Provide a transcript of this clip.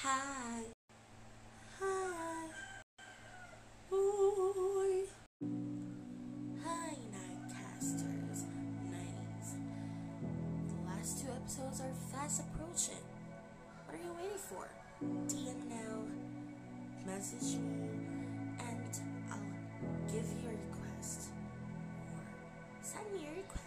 Hi. Hi. Ooh. Hi, Nightcasters. Nighties. The last two episodes are fast approaching. What are you waiting for? DM now, message me, and I'll give you a request. Or send me your request.